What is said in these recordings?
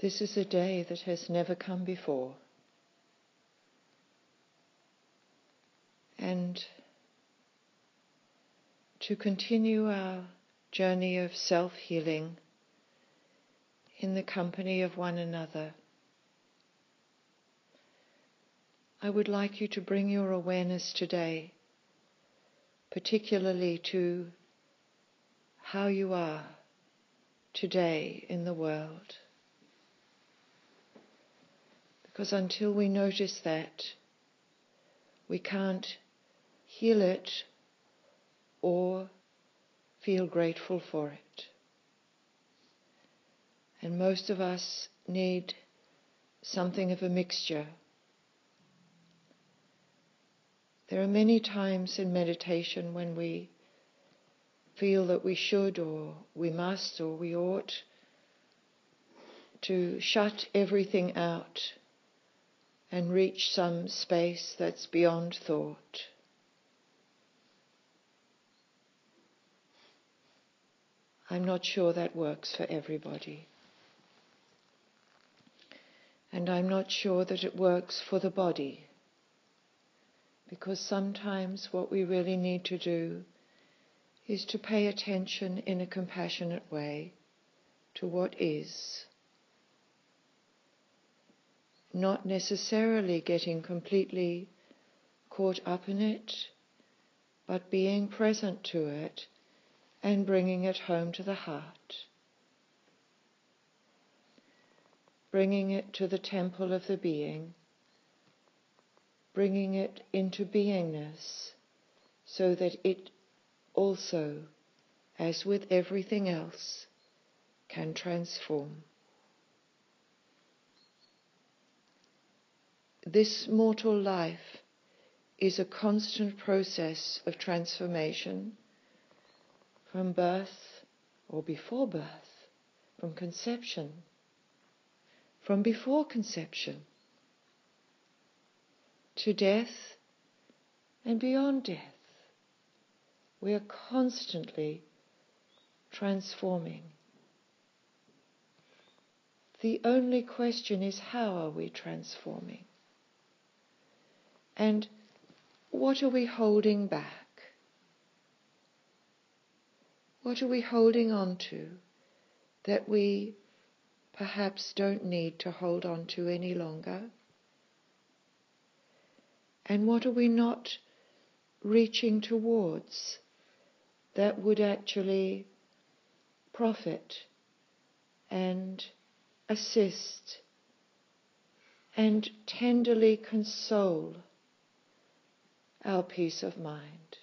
This is a day that has never come before. And to continue our journey of self healing in the company of one another, I would like you to bring your awareness today, particularly to how you are today in the world. Because until we notice that, we can't heal it or feel grateful for it. And most of us need something of a mixture. There are many times in meditation when we feel that we should or we must or we ought to shut everything out and reach some space that's beyond thought. I'm not sure that works for everybody. And I'm not sure that it works for the body. Because sometimes what we really need to do is to pay attention in a compassionate way to what is not necessarily getting completely caught up in it, but being present to it and bringing it home to the heart. Bringing it to the temple of the being, bringing it into beingness so that it also, as with everything else, can transform. This mortal life is a constant process of transformation from birth or before birth, from conception, from before conception to death and beyond death. We are constantly transforming. The only question is how are we transforming? And what are we holding back? What are we holding on to that we perhaps don't need to hold on to any longer? And what are we not reaching towards that would actually profit and assist and tenderly console? Our peace of mind.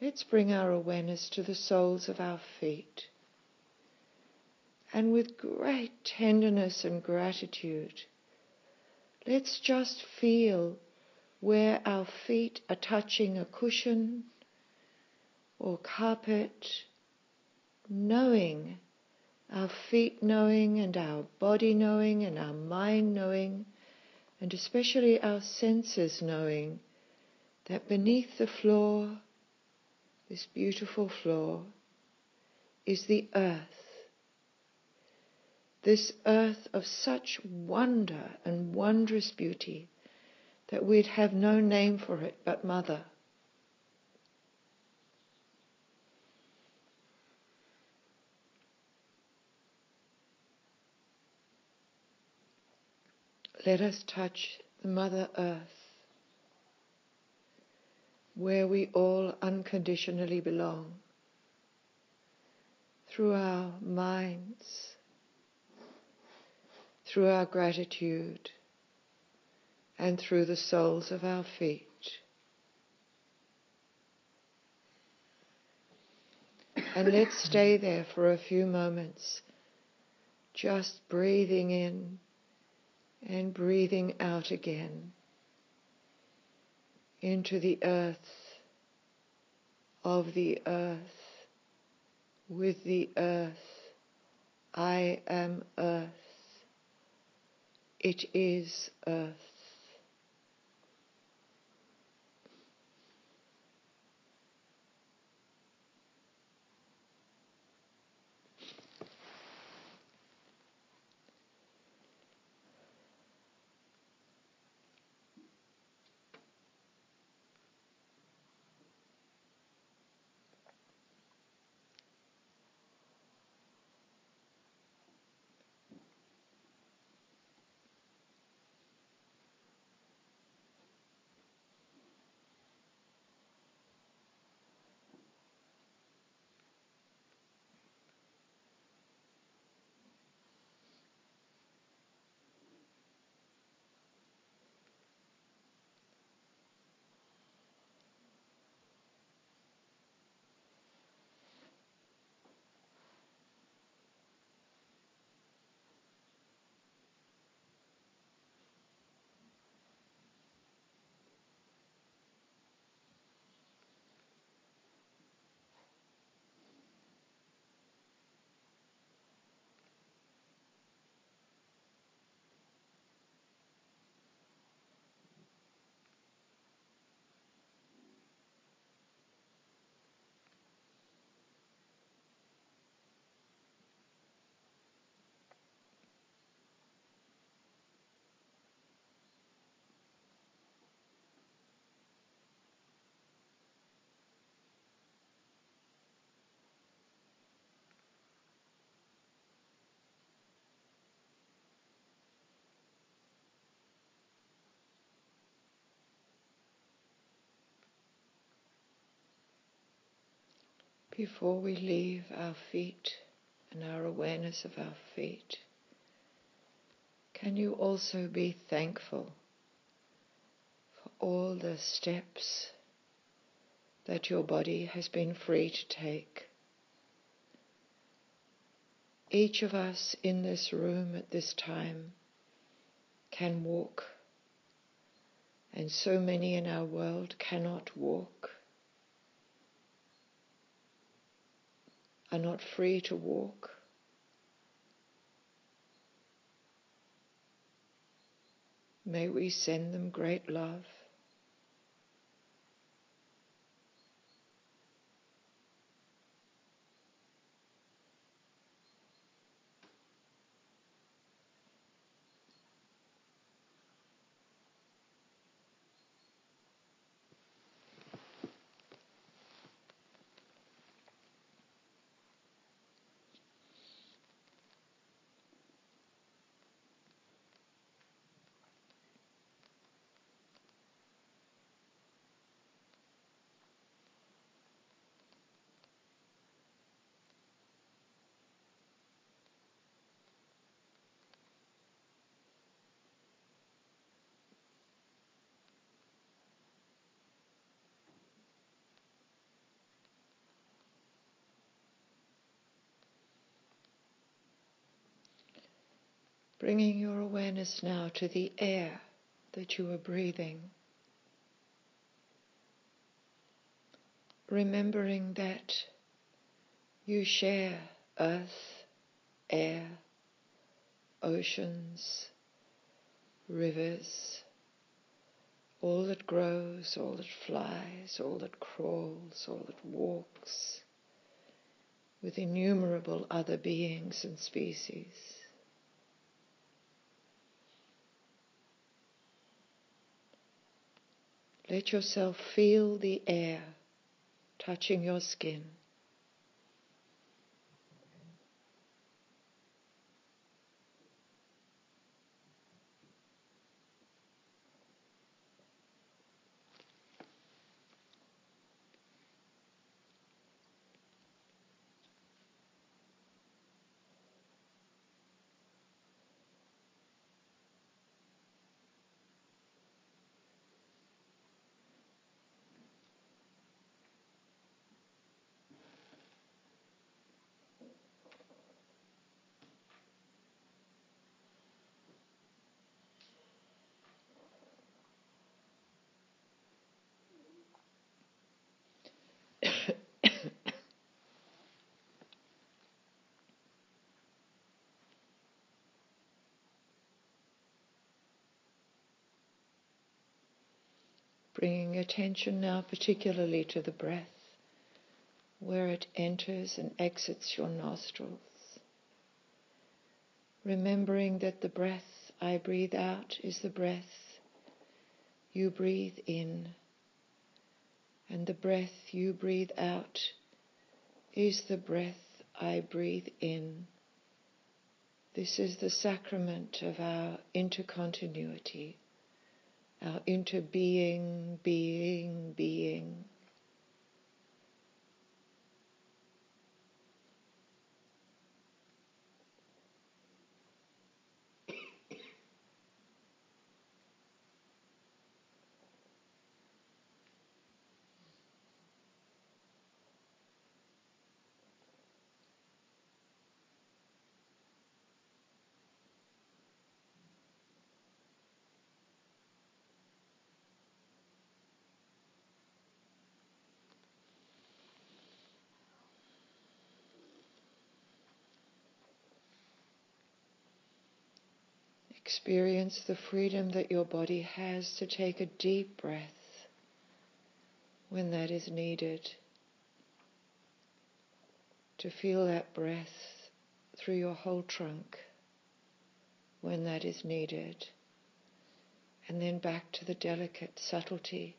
Let's bring our awareness to the soles of our feet. And with great tenderness and gratitude, let's just feel where our feet are touching a cushion or carpet, knowing our feet knowing and our body knowing and our mind knowing, and especially our senses knowing that beneath the floor, this beautiful floor, is the earth. This earth of such wonder and wondrous beauty that we'd have no name for it but Mother. Let us touch the Mother Earth, where we all unconditionally belong, through our minds, through our gratitude, and through the soles of our feet. And let's stay there for a few moments, just breathing in and breathing out again into the earth, of the earth, with the earth. I am earth. It is earth. Before we leave our feet and our awareness of our feet, can you also be thankful for all the steps that your body has been free to take? Each of us in this room at this time can walk, and so many in our world cannot walk. Are not free to walk. May we send them great love. Bringing your awareness now to the air that you are breathing. Remembering that you share earth, air, oceans, rivers, all that grows, all that flies, all that crawls, all that walks, with innumerable other beings and species. Let yourself feel the air touching your skin. Bringing attention now particularly to the breath, where it enters and exits your nostrils. Remembering that the breath I breathe out is the breath you breathe in, and the breath you breathe out is the breath I breathe in. This is the sacrament of our intercontinuity our into being, being, being. Experience the freedom that your body has to take a deep breath when that is needed. To feel that breath through your whole trunk when that is needed. And then back to the delicate subtlety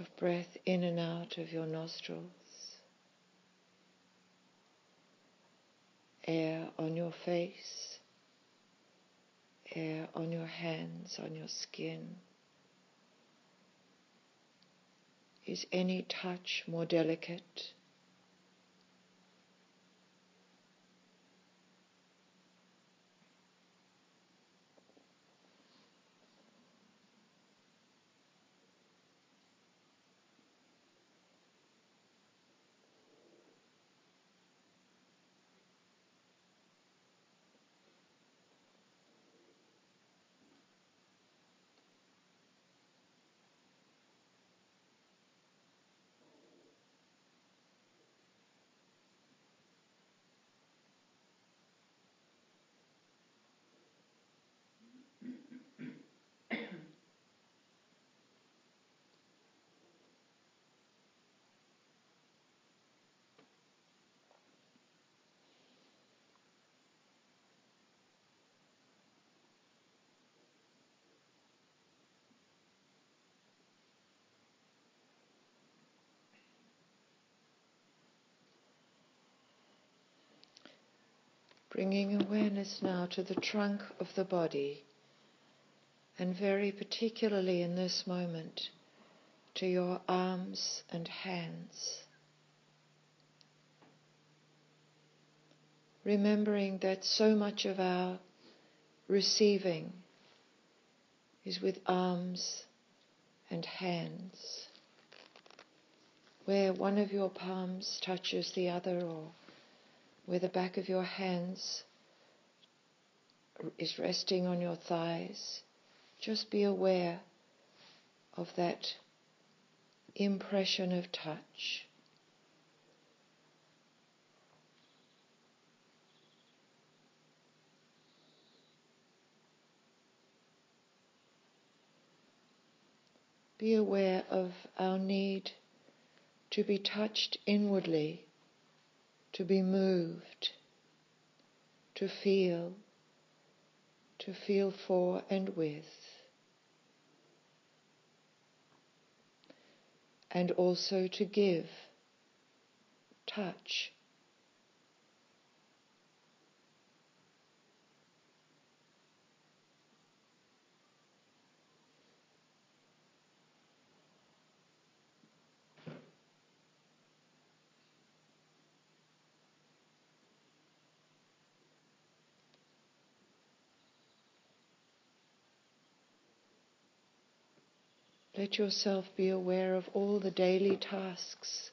of breath in and out of your nostrils. Air on your face air on your hands, on your skin? Is any touch more delicate Bringing awareness now to the trunk of the body, and very particularly in this moment to your arms and hands. Remembering that so much of our receiving is with arms and hands, where one of your palms touches the other or where the back of your hands is resting on your thighs, just be aware of that impression of touch. Be aware of our need to be touched inwardly, to be moved, to feel, to feel for and with. and also to give touch. Let yourself be aware of all the daily tasks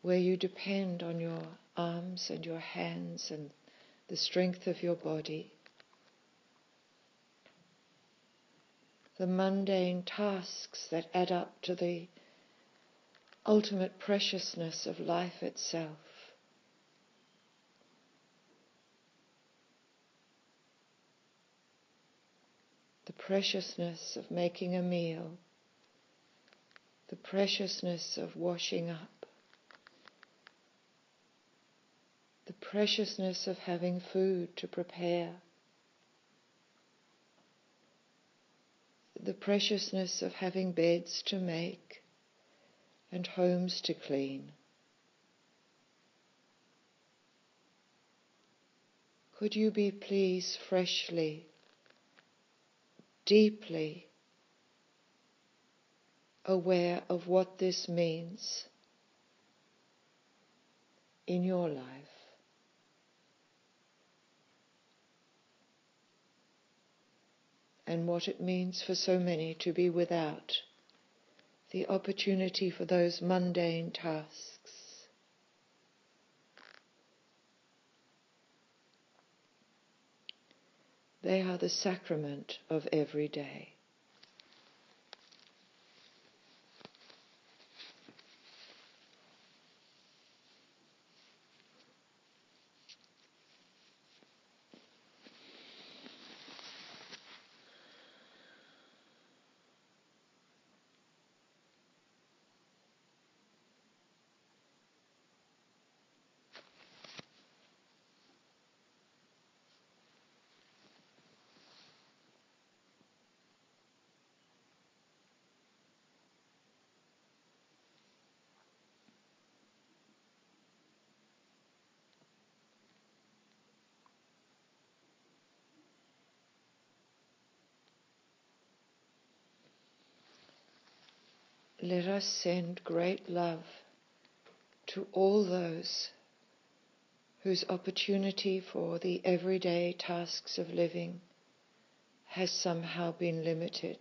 where you depend on your arms and your hands and the strength of your body. The mundane tasks that add up to the ultimate preciousness of life itself. The preciousness of making a meal, the preciousness of washing up, the preciousness of having food to prepare, the preciousness of having beds to make and homes to clean. Could you be pleased freshly deeply aware of what this means in your life. And what it means for so many to be without the opportunity for those mundane tasks. They are the sacrament of every day. Let us send great love to all those whose opportunity for the everyday tasks of living has somehow been limited.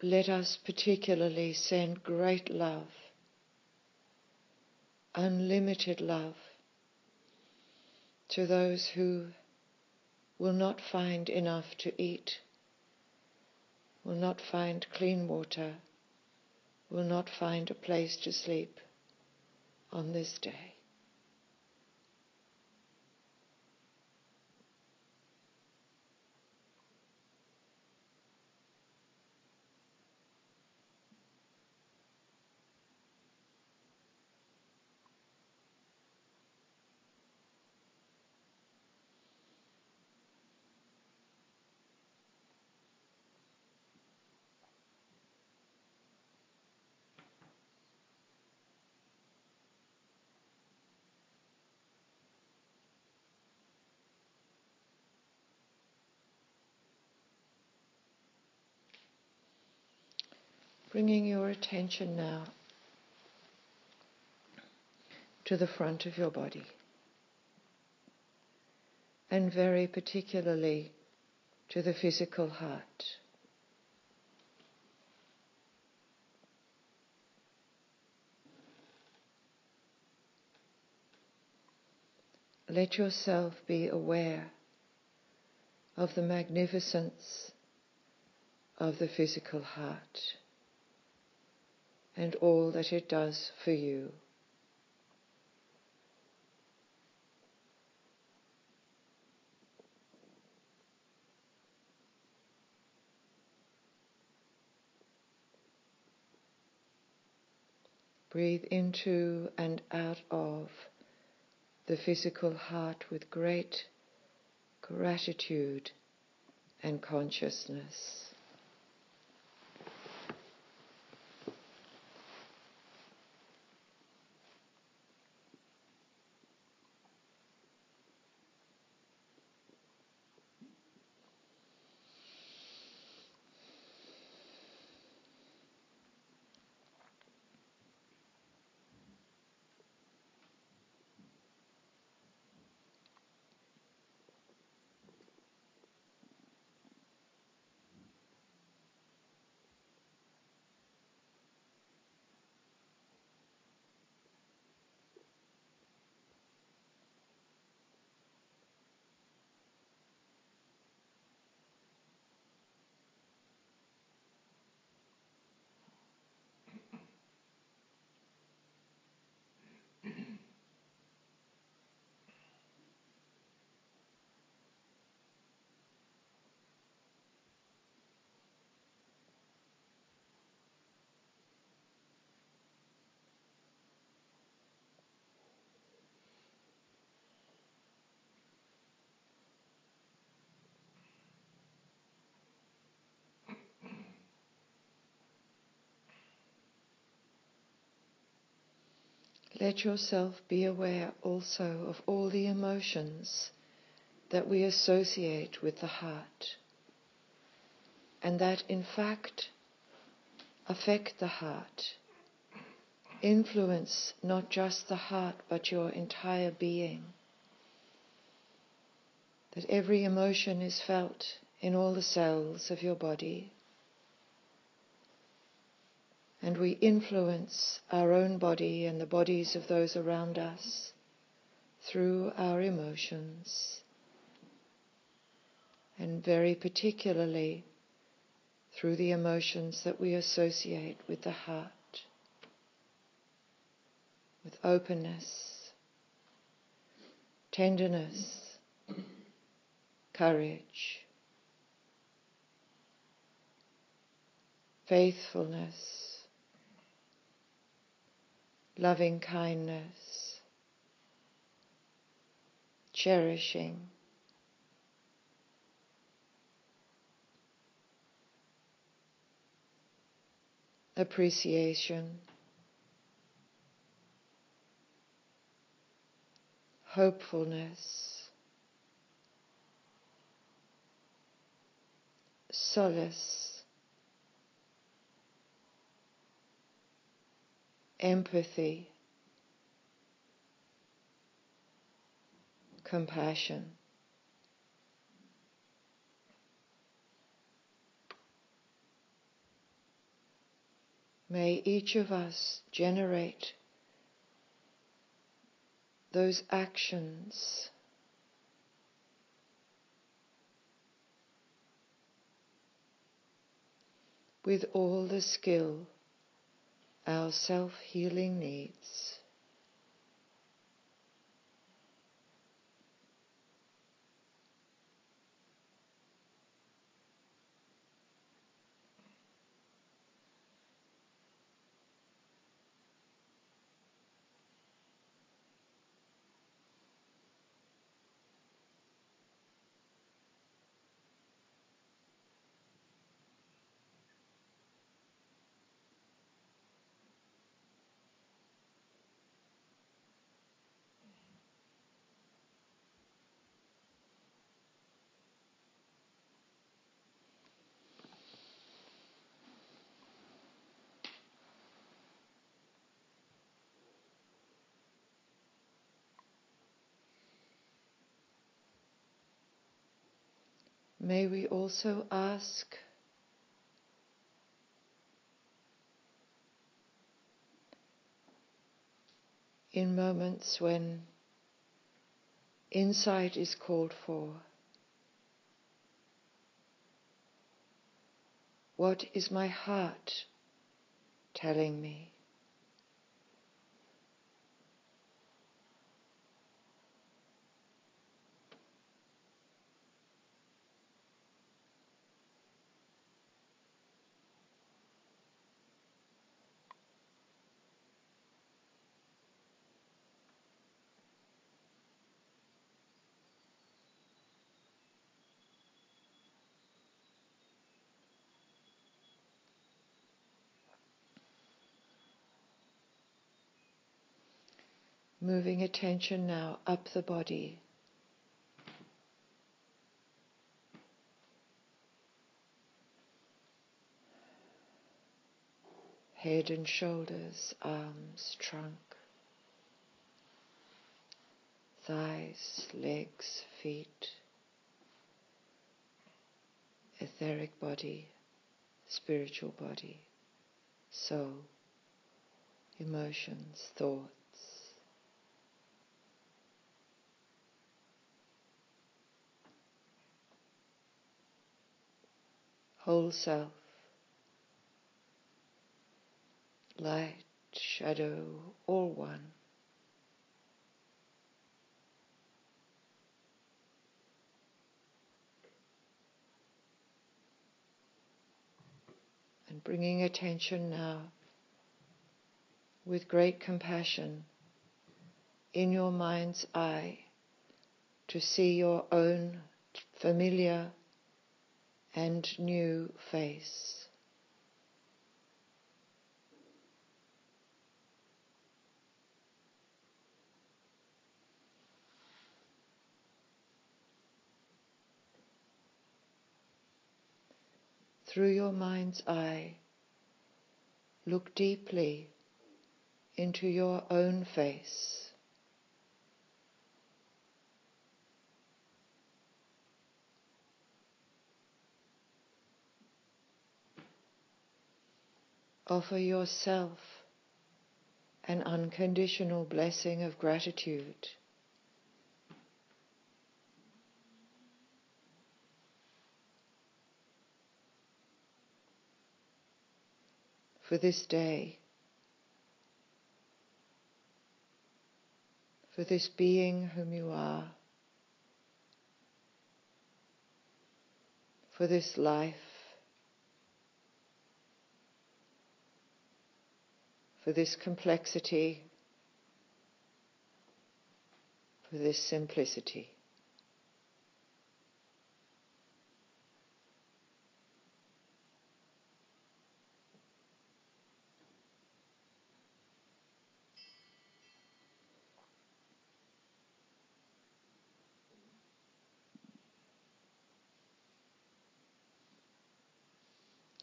Let us particularly send great love, unlimited love, to those who will not find enough to eat, will not find clean water, will not find a place to sleep on this day. Bringing your attention now to the front of your body, and very particularly to the physical heart. Let yourself be aware of the magnificence of the physical heart and all that it does for you. Breathe into and out of the physical heart with great gratitude and consciousness. Let yourself be aware also of all the emotions that we associate with the heart and that in fact affect the heart, influence not just the heart but your entire being. That every emotion is felt in all the cells of your body and we influence our own body and the bodies of those around us through our emotions, and very particularly through the emotions that we associate with the heart, with openness, tenderness, courage, faithfulness loving kindness, cherishing. Appreciation, hopefulness, solace. Empathy, compassion. May each of us generate those actions with all the skill our self healing needs. May we also ask in moments when insight is called for. What is my heart telling me? Moving attention now up the body. Head and shoulders, arms, trunk, thighs, legs, feet, etheric body, spiritual body, soul, emotions, thoughts. Whole self, light, shadow, all one. And bringing attention now with great compassion in your mind's eye to see your own familiar and new face. Through your mind's eye, look deeply into your own face. Offer yourself an unconditional blessing of gratitude. For this day, for this being whom you are, for this life for this complexity, for this simplicity.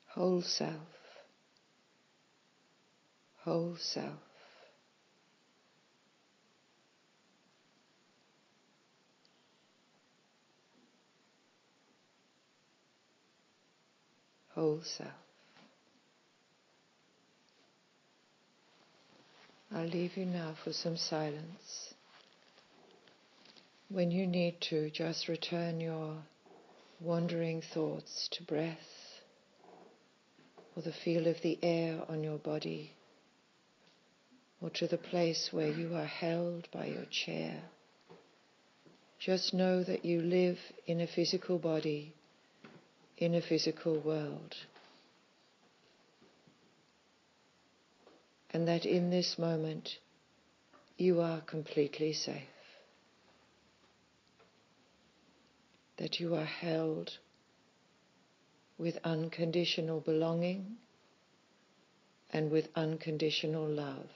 Whole self whole self. Whole self. I'll leave you now for some silence. When you need to, just return your wandering thoughts to breath or the feel of the air on your body or to the place where you are held by your chair. Just know that you live in a physical body, in a physical world. And that in this moment you are completely safe. That you are held with unconditional belonging and with unconditional love.